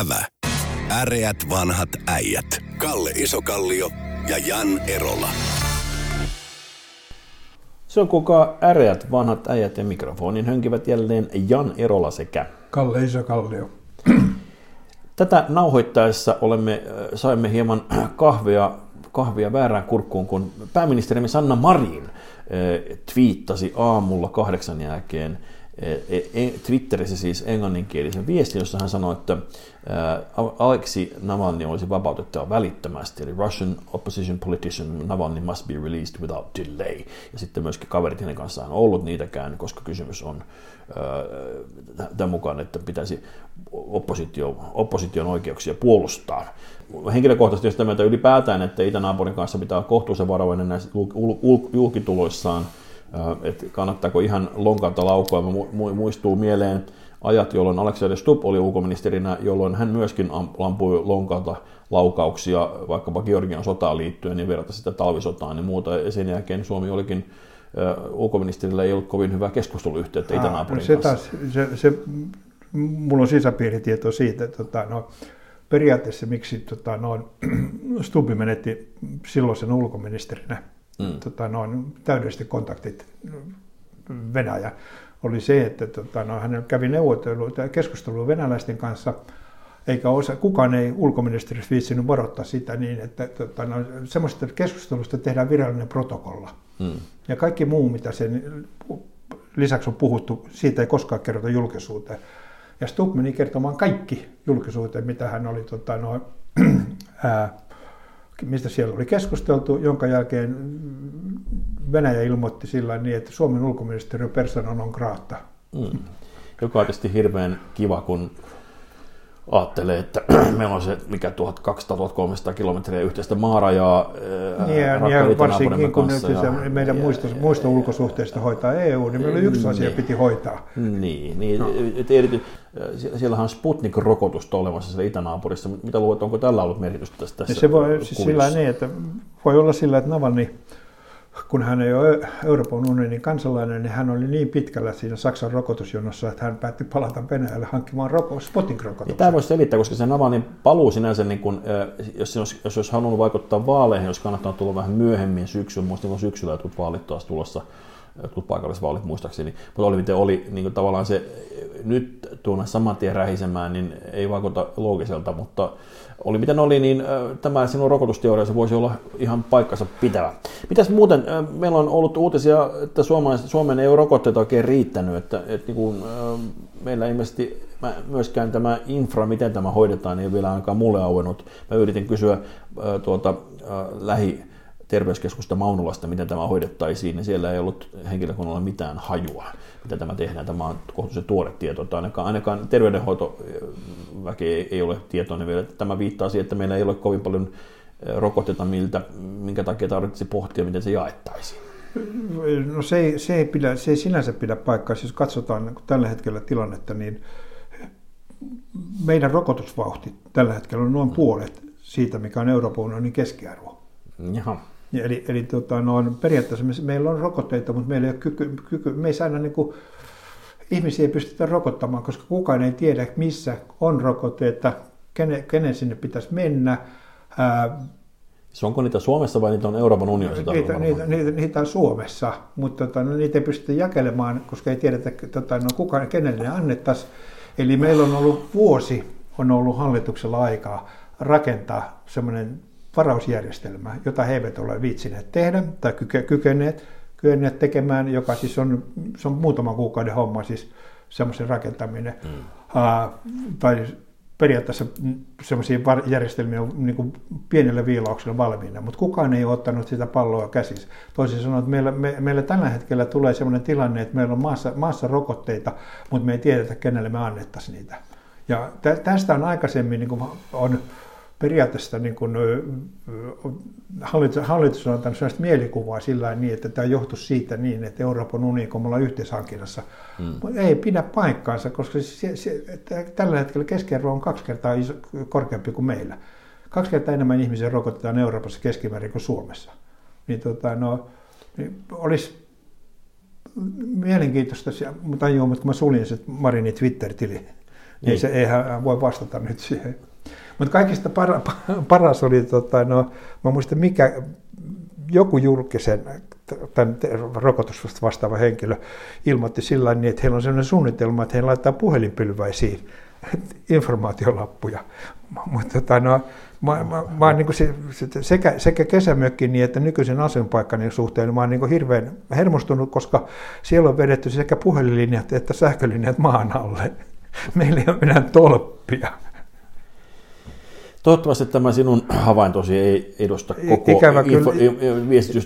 Ävä. Äreät vanhat äijät. Kalle Isokallio ja Jan Erola. Se on kuka äreät vanhat äijät ja mikrofonin hönkivät jälleen Jan Erola sekä Kalle Isokallio. Tätä nauhoittaessa olemme, saimme hieman kahvia, kahvia väärään kurkkuun, kun pääministerimme Sanna Marin twiittasi aamulla kahdeksan jälkeen Twitterissä siis englanninkielisen viestin, jossa hän sanoi, että Aleksi Navalny olisi vapautettava välittömästi, eli Russian opposition politician Navalny must be released without delay. Ja sitten myöskin kaverit hänen kanssaan on ollut niitäkään, koska kysymys on tämän mukaan, että pitäisi oppositio, opposition oikeuksia puolustaa. Henkilökohtaisesti jos tämä ylipäätään, että itänaapurin kanssa pitää kohtuullisen varovainen näissä julkituloissaan, että kannattaako ihan lonkalta laukoa. Muistuu mieleen ajat, jolloin Alexander Stubb oli ulkoministerinä, jolloin hän myöskin lampui lonkalta laukauksia vaikkapa Georgian sotaan liittyen, niin verrata sitä talvisotaan ja muuta. Ja sen jälkeen Suomi olikin ulkoministerillä ei ollut kovin hyvää keskusteluyhteyttä itänaapurin se kanssa. Taas, se, se, mulla on sisäpiiritieto siitä, että tota, no, periaatteessa miksi tota, no, Stubbi menetti silloisen ulkoministerinä mm. tota, noin, täydellisesti kontaktit Venäjä, oli se, että tota, no, hän kävi neuvotteluita keskustelua venäläisten kanssa, eikä osa, kukaan ei ulkoministeriössä viitsinyt varoittaa sitä niin, että tota, no, semmoista keskustelusta tehdään virallinen protokolla. Mm. Ja kaikki muu, mitä sen lisäksi on puhuttu, siitä ei koskaan kerrota julkisuuteen. Ja Stubb meni kertomaan kaikki julkisuuteen, mitä hän oli tota, no, ää, mistä siellä oli keskusteltu, jonka jälkeen Venäjä ilmoitti sillä niin, että Suomen ulkoministeriö persona non grata. Mm. Joka on tietysti hirveän kiva, kun ajattelee, että meillä on se mikä 1200-1300 kilometriä yhteistä maarajaa niin, ja, ja varsinkin kun nyt ja, se meidän muista, muista ulkosuhteista hoitaa EU, niin meillä yksi asia niin, piti hoitaa. Niin, niin no. et, erity, siellähän on Sputnik-rokotusta olemassa siellä itänaapurissa. Mitä luulet, onko tällä ollut merkitystä tässä? Niin se voi siis sillä niin, että voi olla sillä, että Navalny kun hän ei ole Euroopan unionin kansalainen, niin hän oli niin pitkällä siinä Saksan rokotusjonossa, että hän päätti palata Venäjälle hankkimaan Sputnik-rokotuksen. Tämä voisi selittää, koska se Navalnin paluu sinänsä, niin kun, jos, olisi, jos olisi halunnut vaikuttaa vaaleihin, jos kannattaa tulla vähän myöhemmin syksyllä, muistin kun syksyllä jotkut vaalit taas tulossa, jotkut paikallisvaalit muistaakseni, mutta oli miten oli niin kuin tavallaan se nyt tuonne saman tien rähisemään, niin ei vaikuta loogiselta, mutta oli miten oli, niin tämä sinun rokotusteoria se voisi olla ihan paikkansa pitävä. Mitäs muuten, meillä on ollut uutisia, että Suomen ei ole rokotteita oikein riittänyt, että, että niin kuin, meillä ilmeisesti myöskään tämä infra, miten tämä hoidetaan, ei ole vielä ainakaan mulle auennut. Mä yritin kysyä tuota, lähi terveyskeskusta Maunulasta, miten tämä hoidettaisiin, niin siellä ei ollut henkilökunnalla mitään hajua, miten tämä tehdään. Tämä on kohtuullisen tuore tieto, tai ainakaan, ainakaan terveydenhoitoväki ei, ei ole tietoinen vielä. Tämä viittaa siihen, että meillä ei ole kovin paljon rokotteita, miltä, minkä takia tarvitsisi pohtia, miten se jaettaisiin. No se ei, se ei, pidä, se ei sinänsä pidä paikkaa. Jos katsotaan tällä hetkellä tilannetta, niin meidän rokotusvauhti tällä hetkellä on noin puolet siitä, mikä on Euroopan unionin keskiarvo. Jaha. Eli, eli tota, no, periaatteessa me, meillä on rokotteita, mutta meillä ei ole kyky, kyky me ei saada niin kuin, ihmisiä ei pystytä rokottamaan, koska kukaan ei tiedä, missä on rokotteita, kenen, kenen sinne pitäisi mennä. Ää, se onko niitä Suomessa vai niitä on Euroopan unionissa? Niitä, niitä, niitä, niitä on Suomessa, mutta tota, no, niitä ei pystytä jakelemaan, koska ei tiedetä, tota, no, kuka, kenelle ne annettaisiin. Eli meillä on ollut vuosi, on ollut hallituksella aikaa rakentaa semmoinen varausjärjestelmä, jota he eivät ole viitsineet tehdä tai kykeneet, kykeneet tekemään, joka siis on, se on muutaman kuukauden homma, siis semmoisen rakentaminen. Mm. Uh, tai periaatteessa semmoisia järjestelmiä on niin kuin pienellä viilauksella valmiina, mutta kukaan ei ole ottanut sitä palloa käsissä. Toisin sanoen, että meillä, me, meillä tällä hetkellä tulee sellainen tilanne, että meillä on maassa, maassa rokotteita, mutta me ei tiedetä, kenelle me annettaisiin niitä. Ja tästä on aikaisemmin niin kuin on periaatteessa niin kuin, hallitus, hallitus on antanut sellaista mielikuvaa sillä niin, että tämä johtuu siitä niin, että Euroopan unioni, kun me ollaan yhteishankinnassa, mm. ei pidä paikkaansa, koska se, se, tällä hetkellä keskiarvo on kaksi kertaa iso, korkeampi kuin meillä. Kaksi kertaa enemmän ihmisiä rokotetaan Euroopassa keskimäärin kuin Suomessa. Niin, tota, no, niin olisi mielenkiintoista, mutta joo, mutta kun mä suljin se Marinin Twitter-tili, niin ei. se eihän voi vastata nyt siihen. Mutta kaikista para, paras oli, tota, no, mä muistan mikä, joku julkisen tämän vastaava henkilö ilmoitti sillä niin, että heillä on sellainen suunnitelma, että he laittaa puhelinpylväisiin informaatiolappuja. Mutta tota, no, mä, mä, mä niin kuin se, sekä, sekä kesämökki niin että nykyisen asuinpaikkani suhteen mä oon niin hirveän hermostunut, koska siellä on vedetty sekä puhelinlinjat että sähkölinjat maan alle. Meillä ei ole enää tolppia. Toivottavasti tämä sinun havaintosi ei edusta koko info,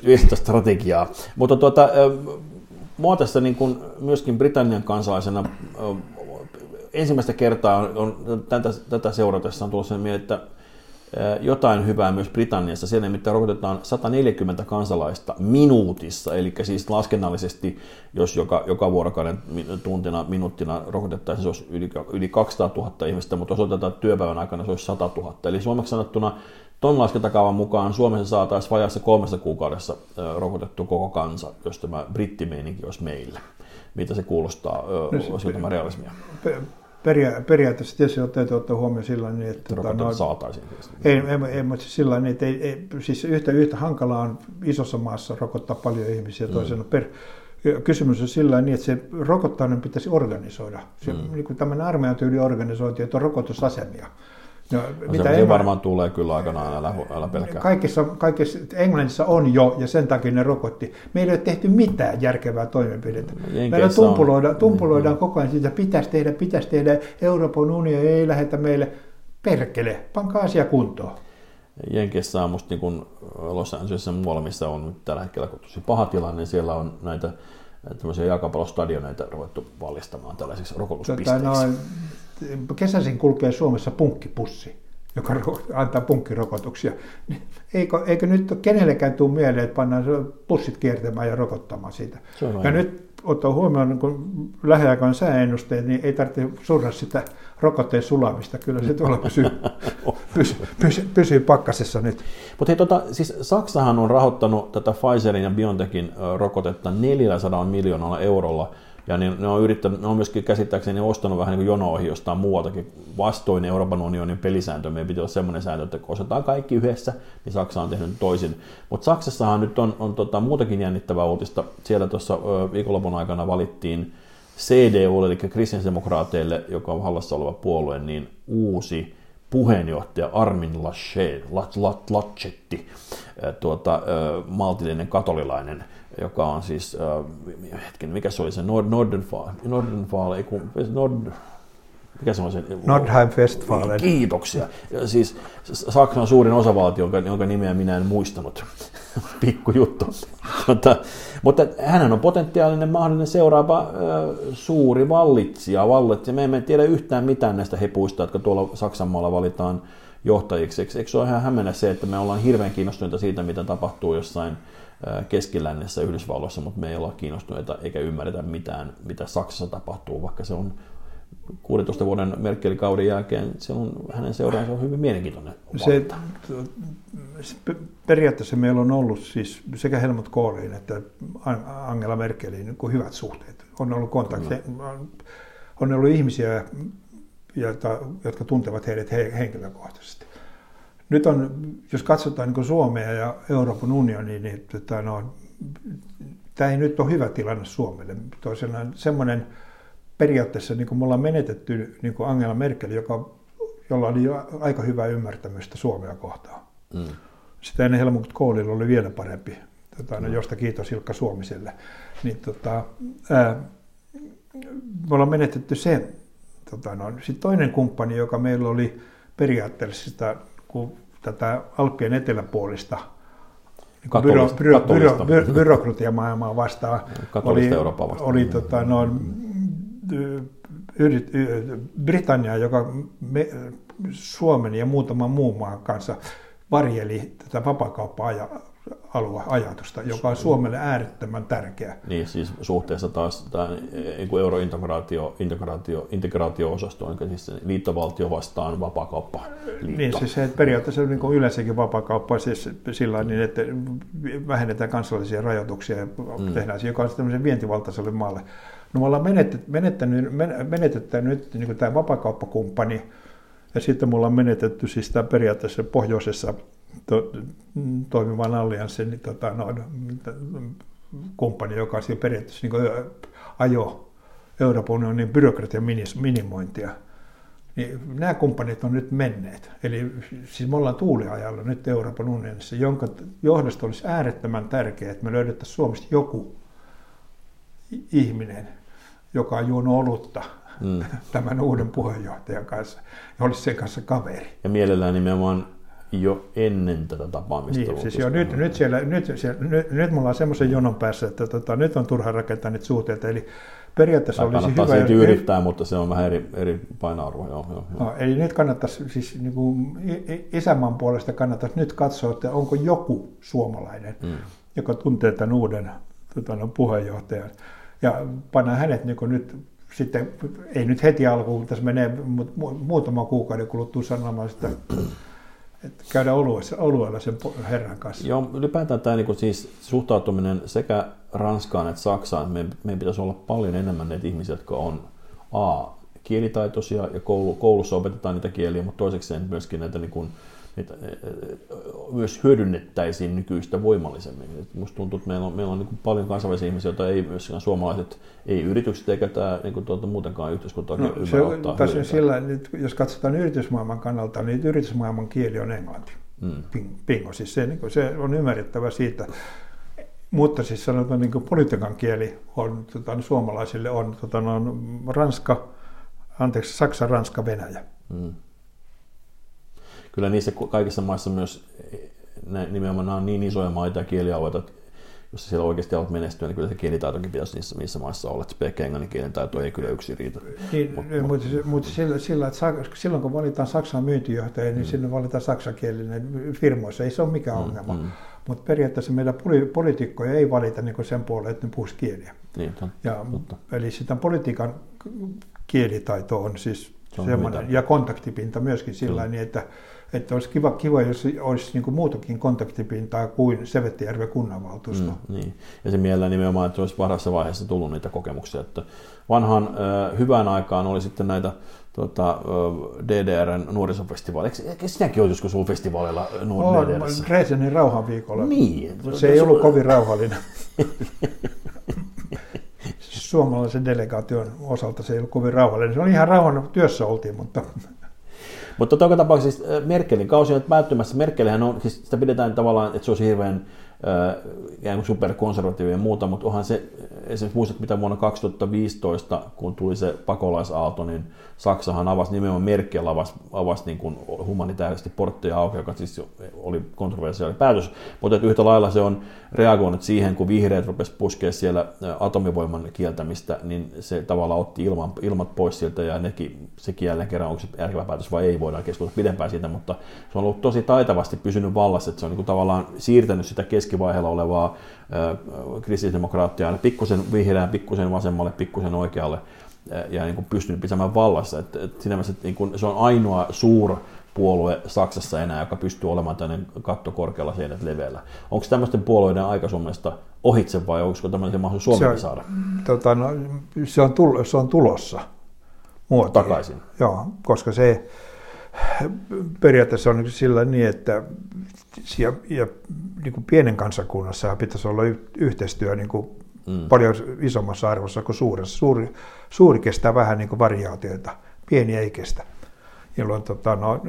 viestintästrategiaa. Mutta tuota, mua tässä niin kuin myöskin Britannian kansalaisena ensimmäistä kertaa on, on tätä, tätä seuratessa on tullut sen mieleen, että jotain hyvää myös Britanniassa. Siellä nimittäin rokotetaan 140 kansalaista minuutissa, eli siis laskennallisesti, jos joka, joka vuorokauden tuntina, minuuttina rokotettaisiin, se olisi yli, yli 200 000 ihmistä, mutta jos otetaan työpäivän aikana, se olisi 100 000. Eli suomeksi sanottuna ton laskentakaavan mukaan Suomessa saataisiin vajassa kolmessa kuukaudessa rokotettu koko kansa, jos tämä brittimeininki olisi meillä. Mitä se kuulostaa, no, olisiko tämä realismia? Peria- periaatteessa tietysti täytyy ottaa huomioon sillä niin, että... Tota, no, saataisiin. Siis. Ei, ei, ei, mutta siis sillä niin, että ei, ei, siis yhtä, yhtä hankalaa on isossa maassa rokottaa paljon ihmisiä mm. toisena per, kysymys on sillä niin, että se rokottaminen pitäisi organisoida. Se, mm. niin kuin tämmöinen armeijan tyyli organisointi, että on rokotusasemia. No mitä se varmaan tulee kyllä aikanaan, älä, älä pelkää. Kaikissa, kaikissa, Englannissa on jo, ja sen takia ne rokotti. Meillä ei ole tehty mitään järkevää toimenpidettä. Meillä tumpuloida, tumpuloidaan mm. koko ajan siitä, pitäisi tehdä, pitäisi tehdä, Euroopan unioni ei lähetä meille. Perkele, pankaa asia kuntoon. Jenkeissä on musta niin kuin Los Angelesissa muualla, missä on tällä hetkellä tosi paha tilanne, niin siellä on näitä tämmöisiä jalkapallostadioneita ruvettu valistamaan tällaisiksi rokotuspisteiksi. Tota, no, kesäisin kulkee Suomessa punkkipussi, joka antaa punkkirokotuksia. Eikö, eikö nyt kenellekään tule mieleen, että pannaan pussit kiertämään ja rokottamaan siitä? Ja nyt ottaa huomioon, kun lähiaikoina sääennusteet, niin ei tarvitse surra sitä rokotteen sulamista. Kyllä se tuolla pysyy, pysyy, pysyy, pysyy pakkasessa nyt. Mutta tota, siis Saksahan on rahoittanut tätä Pfizerin ja BioNTechin rokotetta 400 miljoonalla eurolla – ja ne, ne, on yrittänyt, ne on myöskin käsittääkseni ostanut vähän niin kuin jono jostain muualtakin vastoin Euroopan unionin pelisääntö. Meidän piti olla semmoinen sääntö, että kun osataan kaikki yhdessä, niin Saksa on tehnyt toisin. Mutta Saksassahan nyt on, on tota, muutakin jännittävää uutista. Siellä tuossa viikonlopun aikana valittiin CDU, eli kristillisdemokraateille, joka on vallassa oleva puolue, niin uusi puheenjohtaja Armin Laschet, Laschetti, tuota, maltillinen katolilainen joka on siis, äh, hetken, mikä se oli se Nord, Nordenfall, Nordenfall, ei kun, Nord, mikä se on se? Nordheim-Westfalen. Kiitoksia. Ja siis Saksan suurin osavaltio, jonka, jonka nimeä minä en muistanut. Pikku juttu. mutta, mutta hän on potentiaalinen mahdollinen seuraava äh, suuri vallitsija. Vallitsija. Me emme tiedä yhtään mitään näistä hepuista, jotka tuolla Saksan maalla valitaan johtajiksi. Eikö se ole ihan hämmennä se, että me ollaan hirveän kiinnostuneita siitä, mitä tapahtuu jossain keskilännessä Yhdysvalloissa, mutta me ei olla kiinnostuneita eikä ymmärretä mitään, mitä Saksassa tapahtuu, vaikka se on 16 vuoden Merkelikauden jälkeen se on, hänen seuraansa on hyvin mielenkiintoinen se, se, periaatteessa meillä on ollut siis sekä Helmut Kohliin että Angela Merkeliin niin hyvät suhteet. On ollut kontakteja, on ollut ihmisiä, jotka, jotka tuntevat heidät henkilökohtaisesti. Nyt on, jos katsotaan niin Suomea ja Euroopan unionia, niin tota, no, tämä ei nyt ole hyvä tilanne Suomelle. Toisenaan semmoinen periaatteessa, niin kuin me ollaan menetetty niin kuin Angela Merkel, joka, jolla oli aika hyvää ymmärtämystä Suomea kohtaan. Mm. Sitä ennen Helmut Kohlilla oli vielä parempi, tota, no, mm. josta kiitos Ilkka Suomiselle. Niin, tota, ää, me ollaan menetetty se. Tota, no, Sitten toinen kumppani, joka meillä oli periaatteessa sitä kun tätä Alppien eteläpuolista niin byro, byro, byro, byro, byrokratiamaailmaa vastaan oli, vastaan. oli tota, noin, Britannia, joka me, Suomen ja muutaman muun maan kanssa varjeli tätä vapaakauppa alueajatusta, joka on Suomelle äärettömän tärkeä. Niin, siis suhteessa taas tämä niin eurointegraatio, integraatio, integraatio-osasto, eli siis liittovaltio vastaan vapaakauppa Niin, siis se, että periaatteessa niin kuin yleensäkin vapaakauppa siis sillä niin, että vähennetään kansallisia rajoituksia ja mm. tehdään joka on tämmöisen vientivaltaiselle maalle No me ollaan menetetty, menettänyt, menetetty nyt niin tämä vapakauppakumppani, ja sitten me ollaan menetetty siis tämä periaatteessa pohjoisessa to, toimivan allianssin niin, tota, no, kumppani, joka siis periaatteessa niin ajo Euroopan unionin byrokratian minimointia. Niin nämä kumppanit on nyt menneet. Eli siis me ollaan tuuliajalla nyt Euroopan unionissa, jonka johdosta olisi äärettömän tärkeää, että me löydettäisiin Suomesta joku ihminen, joka on juonut olutta mm. tämän uuden puheenjohtajan kanssa ja olisi sen kanssa kaveri. Ja mielellään nimenomaan jo ennen tätä tapaamista. Niin, siis jo, nyt, nyt, siellä, nyt, siellä, nyt, nyt me ollaan semmoisen jonon päässä, että tota, nyt on turha rakentaa niitä suhteita. Eli periaatteessa tai olisi hyvä... Kannattaa yrittää, mutta se on vähän eri, eri painoarvo. Joo, joo, joo. No, eli nyt kannattaisi, siis niin kuin isänmaan puolesta kannattaisi nyt katsoa, että onko joku suomalainen, mm. joka tuntee tämän uuden tota, no, puheenjohtajan. Ja panna hänet niin kuin nyt sitten, ei nyt heti alkuun, tässä menee muutama kuukauden kuluttua sanomaan sitä että käydä oluessa, oluella sen herran kanssa. Joo, ylipäätään tämä niin siis suhtautuminen sekä Ranskaan että Saksaan, meidän, meidän pitäisi olla paljon enemmän näitä ihmisiä, jotka on A, kielitaitoisia ja koulu, koulussa opetetaan niitä kieliä, mutta toisekseen myöskin näitä niin kuin, niitä, e, e, myös hyödynnettäisiin nykyistä voimallisemmin. Et musta tuntuu, että meillä on, meillä on niin paljon kansainvälisiä ihmisiä, joita ei myöskään suomalaiset, ei yritykset eikä tämä niin kuin tuota, muutenkaan yhteiskunta no, se, ottaa tässä sillä, nyt, jos katsotaan yritysmaailman kannalta, niin yritysmaailman kieli on englanti. Mm. Pingo, siis se, niin kuin, se on ymmärrettävä siitä. Mutta siis sanotaan niin politiikan kieli on tota, suomalaisille on, tota, on ranska, anteeksi, saksa, ranska, venäjä. Mm kyllä niissä kaikissa maissa myös ne, nimenomaan nämä on niin isoja maita ja kielialueita, että jos siellä oikeasti haluat menestyä, niin kyllä se kielitaitokin pitäisi niissä, niissä maissa olla. Että pelkkä englannin kielen taito ei kyllä yksin riitä. Niin, mut, mutta, mut, mutta sillä, sillä, että silloin kun valitaan Saksan myyntijohtaja, niin mm. silloin valitaan saksankielinen firmoissa. Ei se ole mikään mm, ongelma. Mm. Mutta periaatteessa poli- poliitikkoja ei valita niin sen puolelle, että ne puhuisi kieliä. Niin, ja, eli sitä politiikan kielitaito on siis semmoinen, ja kontaktipinta myöskin sillä mm. niin, että että olisi kiva, kiva jos olisi niin kuin muutakin kontaktipintaa kuin Sevettijärven kunnanvaltuusto. Mm, niin. Ja se mielellä nimenomaan, että olisi varhaisessa vaiheessa tullut niitä kokemuksia. Että vanhan äh, hyvään aikaan oli sitten näitä tuota, DDRn nuorisofestivaali. Eikö sinäkin olet joskus ollut festivaaleilla nuor- DDRssä? Dresdenin rauhanviikolla. Niin. Se ei ollut kovin rauhallinen. Suomalaisen delegaation osalta se ei ollut kovin rauhallinen. Se oli ihan rauhan työssä oltiin, mutta mutta joka tapauksessa siis Merkelin kausi on päättymässä. Merkelhän on, siis sitä pidetään tavallaan, että se olisi hirveän ikään kuin superkonservatiivinen ja muuta, mutta onhan se, esimerkiksi muistat mitä vuonna 2015, kun tuli se pakolaisaalto, niin Saksahan avasi nimenomaan Merkel avasi, avasi niin kuin humanitaarisesti portteja auki, joka siis oli kontroversiaali päätös, mutta että yhtä lailla se on reagoinut siihen, kun vihreät rupesi puskea siellä atomivoiman kieltämistä, niin se tavallaan otti ilman, ilmat pois sieltä ja nekin, sekin jälleen kerran, onko se järkevä päätös vai ei, voidaan keskustella pidempään siitä, mutta se on ollut tosi taitavasti pysynyt vallassa, että se on niin kuin tavallaan siirtänyt sitä keskivaiheella olevaa kristillisdemokraattia pikkusen vihreään, pikkusen vasemmalle, pikkusen oikealle ja niin kuin pystynyt pitämään vallassa. Et, et siinä mielessä, että niin kuin, se on ainoa suur puolue Saksassa enää, joka pystyy olemaan tämmöinen katto korkealla seinät leveällä. Onko tämmöisten puolueiden aika sun mielestä ohitse vai onko tämmöinen mahdollisuus Suomeen saada? Tota, no, se, on tull, se on tulossa muotiin. Takaisin. Joo, koska se periaatteessa on sillä niin, että ja, ja niin kuin pienen kansakunnassa pitäisi olla yhteistyö niin kuin mm. paljon isommassa arvossa kuin suuressa. Suuri, suuri kestää vähän niin kuin variaatioita, pieni ei kestä. Jolloin tota, no,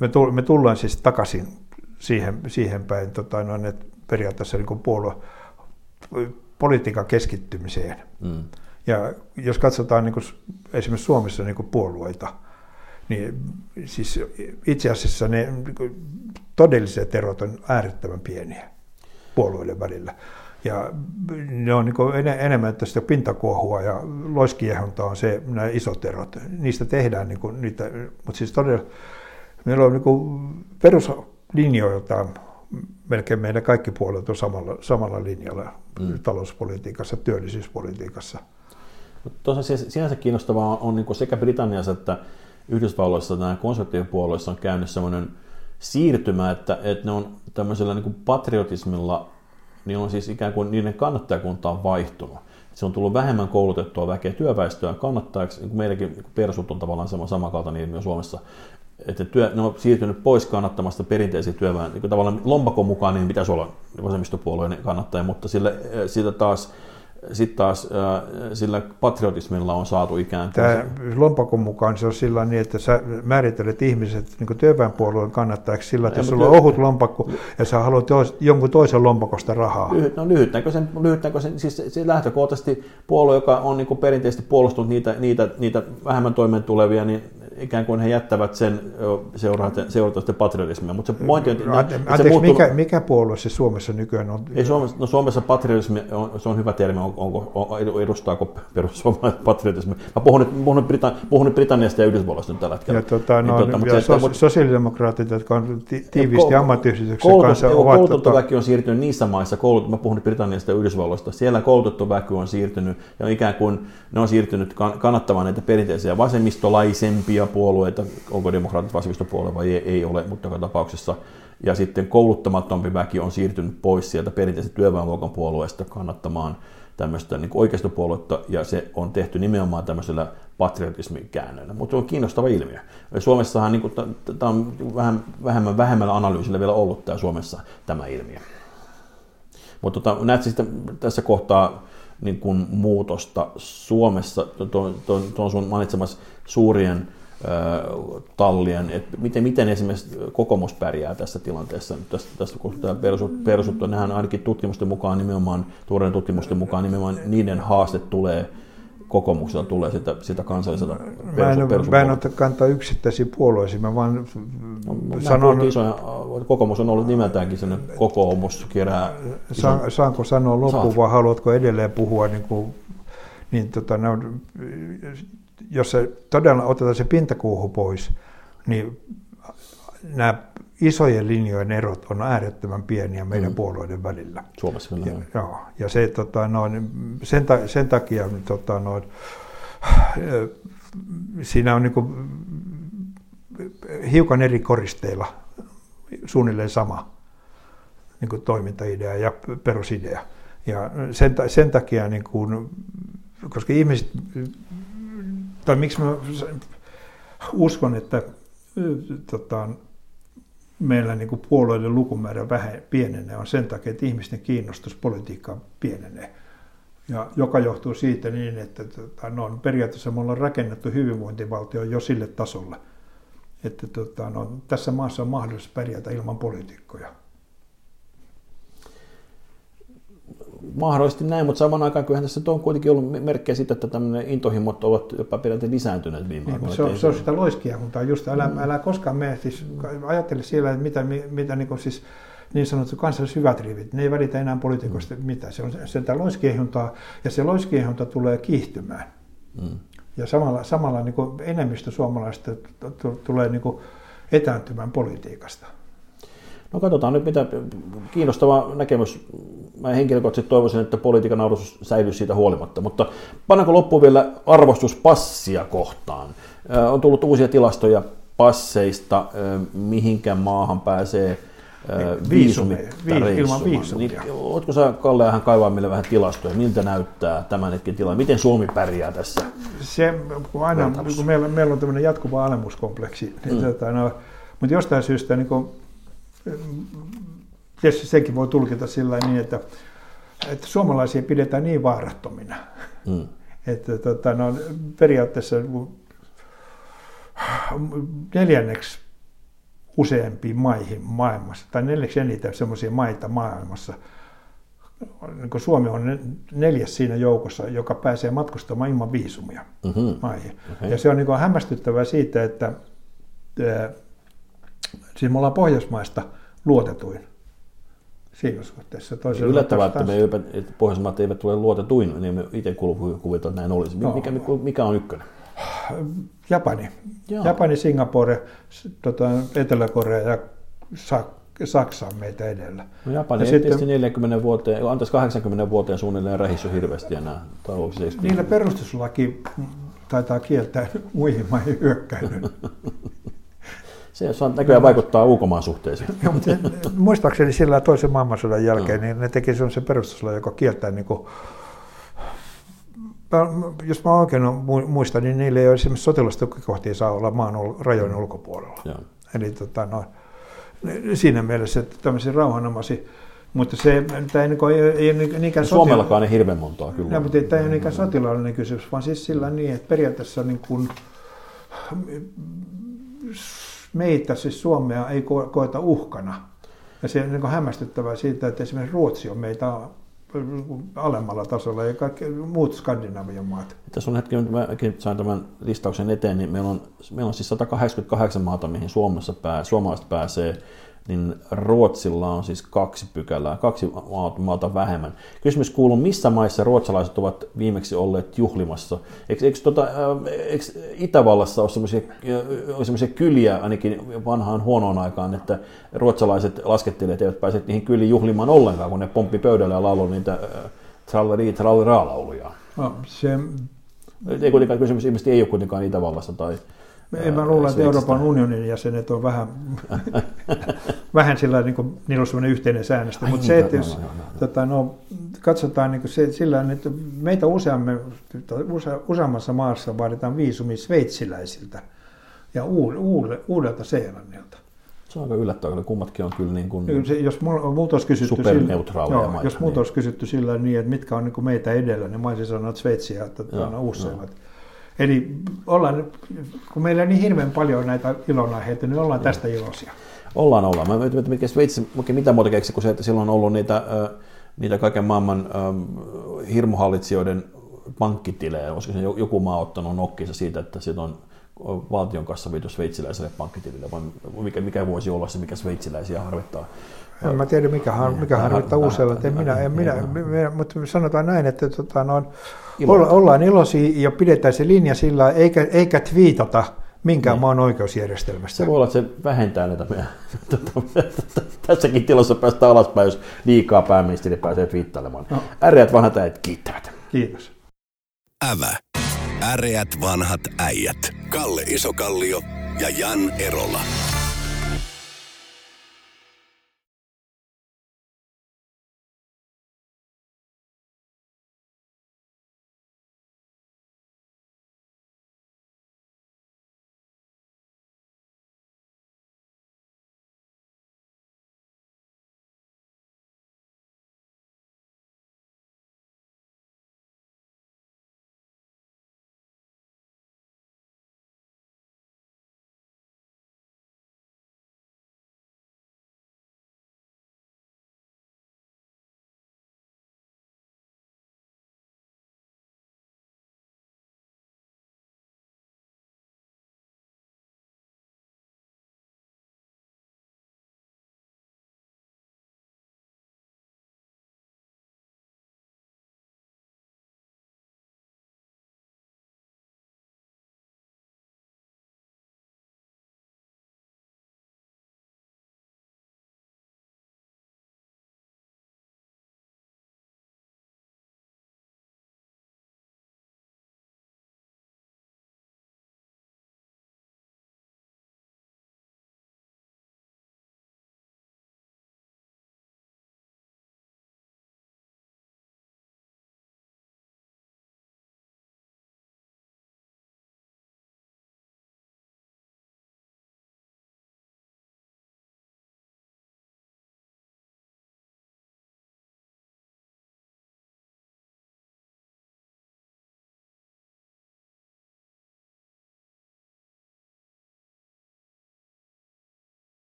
me, me tullaan siis takaisin siihen, siihen päin, tota, no, että periaatteessa niin kuin puolue, politiikan keskittymiseen. Mm. Ja jos katsotaan niin kuin, esimerkiksi Suomessa niin kuin puolueita, niin siis itse asiassa ne todelliset erot on äärettömän pieniä puolueiden välillä. Ja ne on niin enemmän tästä pintakuohua ja loiskiehonta on se, nämä isot erot. Niistä tehdään niin kuin, niitä, mutta siis todella meillä on niin peruslinjoilta melkein meidän kaikki puolet on samalla, samalla linjalla mm. talouspolitiikassa, työllisyyspolitiikassa. Tosiaan sinänsä kiinnostavaa on niin sekä Britanniassa että Yhdysvalloissa nämä konservatiivipuolueissa on käynyt sellainen siirtymä, että, että ne on tämmöisellä niin patriotismilla niin on siis ikään kuin niiden kannattajakunta on vaihtunut. se on tullut vähemmän koulutettua väkeä työväestöä kannattajaksi, niin kuin meilläkin niin persut on tavallaan sama, samankaltainen ilmiö Suomessa, että työ, ne on siirtynyt pois kannattamasta perinteisiä työväen, niin tavallaan lompakon mukaan niin pitäisi olla vasemmistopuolueen kannattaja, mutta sille, siitä taas sitten taas äh, sillä patriotismilla on saatu ikään kuin... Tämä lompakon mukaan se on sillä niin, että sä määrittelet ihmiset niin työväenpuolueen kannattajaksi sillä, että jos sulla on ohut lompakko ja sä haluat tois, jonkun toisen lompakosta rahaa. Lyhyt, no lyhytnäköisen, lyhytnäköisen siis se lähtökohtaisesti puolue, joka on niin perinteisesti puolustunut niitä, niitä, niitä vähemmän toimeen tulevia, niin ikään kuin he jättävät sen seurata, patriotismia. Mutta se pointti on, että Anteeksi, muuttuu... mikä, mikä puolue se Suomessa nykyään on? Ei Suomessa, no Suomessa patriotismi on, se on hyvä termi, on, onko, on, edustaako perussuomalaiset patriotismi. Mä puhun nyt, puhun, nyt Brita, puhun nyt Britanniasta ja Yhdysvalloista nyt tällä hetkellä. Ja, tota, no, niin, tota, ja se, so, sosiaalidemokraatit, jotka on ti, tiiviisti ammattiyhdistyksen kanssa, ovat... Koulutettu tota... väki on siirtynyt niissä maissa, koulut, mä puhun nyt Britanniasta ja Yhdysvalloista, siellä koulutettu väki on siirtynyt, ja ikään kuin ne on siirtynyt kannattamaan näitä perinteisiä vasemmistolaisempia puolueita, onko demokraatit vasemmistopuolue vai ei, ei ole, mutta joka tapauksessa. Ja sitten kouluttamattompi väki on siirtynyt pois sieltä perinteisen työväenluokan puolueesta kannattamaan tämmöistä niin oikeistopuoluetta, ja se on tehty nimenomaan tämmöisellä patriotismin käännöllä. Mutta se on kiinnostava ilmiö. Suomessahan niin tämä on vähän, vähemmän, vähemmällä analyysillä vielä ollut tämä Suomessa tämä ilmiö. Mutta tota, näet sitten tässä kohtaa niin kuin muutosta Suomessa, tuon sun mainitsemassa suurien tallien, että miten, miten esimerkiksi kokoomus pärjää tässä tilanteessa. Tästä, tästä kun tämä persut, persut on, nehän ainakin tutkimusten mukaan nimenomaan, tuoreen tutkimusten mukaan nimenomaan niiden haaste tulee kokoomuksella tulee sitä, sitä kansalliselta Mä en, mä en ota kantaa yksittäisiä puolueisiin, mä vaan no, sanon... Isoja, kokoomus on ollut nimeltäänkin sellainen kokoomus kerää... Ison... Sa, saanko sanoa loppuun vai haluatko edelleen puhua niin kuin, niin tota, ne on, jos se todella otetaan se pintakuuhu pois, niin nämä isojen linjojen erot on äärettömän pieniä meidän mm. puolueiden välillä. Suomessa kyllä. Ja, joo, ja se, tota, noin, sen, ta, sen takia tota, noin, siinä on niin kuin, hiukan eri koristeilla suunnilleen sama niin kuin toimintaidea ja perusidea. Ja sen, sen takia, niin kuin, koska ihmiset tai miksi mä uskon, että tota, meillä niin kuin puolueiden lukumäärä vähän pienenee, on sen takia, että ihmisten kiinnostus politiikkaan pienenee. Ja joka johtuu siitä niin, että tota, no, periaatteessa me ollaan rakennettu hyvinvointivaltio jo sille tasolle, että tota, no, tässä maassa on mahdollista pärjätä ilman poliitikkoja. Mahdollisesti näin, mutta samaan aikaan kyllähän tässä on kuitenkin ollut merkkejä siitä, että tämmöinen intohimot ovat jopa peräti lisääntyneet viime aikoina. Se, on, se on sitä loiskiehuntaa just, älä, mm. älä koskaan mene, siis ajattele siellä, että mitä, mitä niin kuin siis niin sanottu kansalliset hyvät rivit, ne ei välitä enää poliitikoista mm. mitään. Se on sitä loiskiehuntaa, ja se loiskiehunta tulee kiihtymään. Mm. Ja samalla, samalla niin kuin enemmistö suomalaisista tulee niin kuin etääntymään politiikasta. No katsotaan nyt, mitä kiinnostava näkemys. Mä henkilökohtaisesti toivoisin, että politiikan arvostus säilyisi siitä huolimatta. Mutta pannaanko loppuun vielä arvostus passia kohtaan? On tullut uusia tilastoja passeista, mihinkä maahan pääsee viisumit ilman viisumia. Niin, oletko sä, Kalle, ihan kaivaa meille vähän tilastoja? Miltä näyttää tämän hetken tilanne? Miten Suomi pärjää tässä? Se, kun aina, kun meillä, meillä on tämmöinen jatkuva alemuskompleksi, niin mm. tota, no, mutta jostain syystä niin kun, tietysti senkin voi tulkita sillä niin, että, että suomalaisia pidetään niin vaarattomina, mm. että tota, no, periaatteessa neljänneksi useampiin maihin maailmassa, tai neljäksi eniten sellaisia maita maailmassa, niin Suomi on neljäs siinä joukossa, joka pääsee matkustamaan ilman viisumia mm-hmm. maihin. Okay. Ja se on niin hämmästyttävää siitä, että Siis me ollaan Pohjoismaista luotetuin siinä suhteessa. Toisella Yllättävää, että, me että Pohjoismaat eivät tule luotetuin, niin me itse kuvitellaan, että näin olisi. No. Mikä, mikä on ykkönen? Japani. Joo. Japani, Singapore, tota, Etelä-Korea ja Saksa on meitä edellä. No Japani ja sitten, 40 vuoteen, antaisi 80 vuoteen suunnilleen rähissy hirveästi enää talouksissa. Niillä perustuslaki taitaa kieltää muihin maihin hyökkäilyn. Se näköjään vaikuttaa ulkomaan suhteisiin. Joo, mutta muistaakseni sillä toisen maailmansodan jälkeen no. niin ne teki se perustuslain, joka kieltää niin kuin jos mä oikein muistan, niin niille ei ole esimerkiksi sotilastukikohtia saa olla maan rajojen ulkopuolella. Joo. Eli tota, no, siinä mielessä, että tämmöisiä rauhanomaisia mutta se tämä ei, niin ei, ei niinkään Suomellakaan ei hirveän montaa kyllä. No, mutta tämä ei ole niinkään sotilaallinen kysymys, vaan siis sillä niin, että periaatteessa niin kuin, meitä, siis Suomea, ei koeta uhkana. Ja se on niin hämmästyttävää siitä, että esimerkiksi Ruotsi on meitä alemmalla tasolla ja kaikki muut Skandinavian maat. Tässä on hetki, nyt mäkin sain tämän listauksen eteen, niin meillä on, meillä on siis 188 maata, mihin Suomessa pää, suomalaiset pääsee niin Ruotsilla on siis kaksi pykälää, kaksi maata vähemmän. Kysymys kuuluu, missä maissa ruotsalaiset ovat viimeksi olleet juhlimassa? Eikö, eikö, tota, äh, eikö Itävallassa ole sellaisia kyliä ainakin vanhaan huonoon aikaan, että ruotsalaiset laskettelijat eivät pääse niihin kyliin juhlimaan ollenkaan, kun ne pomppi pöydälle ja lauloi niitä äh, tralleri, trallera-lauluja? No, se... Ei kuitenkaan kysymys ilmeisesti ei ole kuitenkaan Itävallassa tai en mä luulen, että Euroopan unionin jäsenet on vähän, vähän sillä niin niillä on sellainen yhteinen säännöstö. Mutta se, että jos tota, no, katsotaan niin se, sillä että meitä useamme, use, useammassa maassa vaaditaan viisumi sveitsiläisiltä ja uudelta, uudelta Seelannilta. Se on aika yllättävää, kummatkin on kyllä niin kuin se, jos multa olisi kysytty sillä, joo, maita, jos multa niin. olisi kysytty sillä niin, että mitkä on niin kuin meitä edellä, niin mä olisin sanonut Sveitsi ja että Uusseelat. Eli ollaan, kun meillä on niin hirveän paljon näitä ilonaiheita, niin ollaan tästä iloisia. Ollaan, ollaan. Mä mietin, mikä Sveitsi, mitä muuta keksi, kun se, että silloin on ollut niitä, niitä kaiken maailman hirmuhallitsijoiden pankkitilejä. Olisiko se joku maa ottanut nokkinsa siitä, että siitä on valtion kanssa viitu sveitsiläiselle pankkitilille, vai mikä, mikä voisi olla se, mikä sveitsiläisiä harvittaa? En mä tiedä, mikä, har, mikä harvittaa uusilla. En minä, en minä, minä, mutta sanotaan näin, että tota, no, olla, ollaan iloisia ja pidetään se linja sillä, eikä, eikä twiitata minkään niin. maan oikeusjärjestelmästä. Se voi olla, että se vähentää näitä meidän. Tässäkin tilassa päästään alaspäin, jos liikaa pääministeri pääsee twiittailemaan. No. Äreät vanhat äijät kiittävät. Kiitos. Ävä. Äreät vanhat äijät. Kalle Isokallio ja Jan Erola.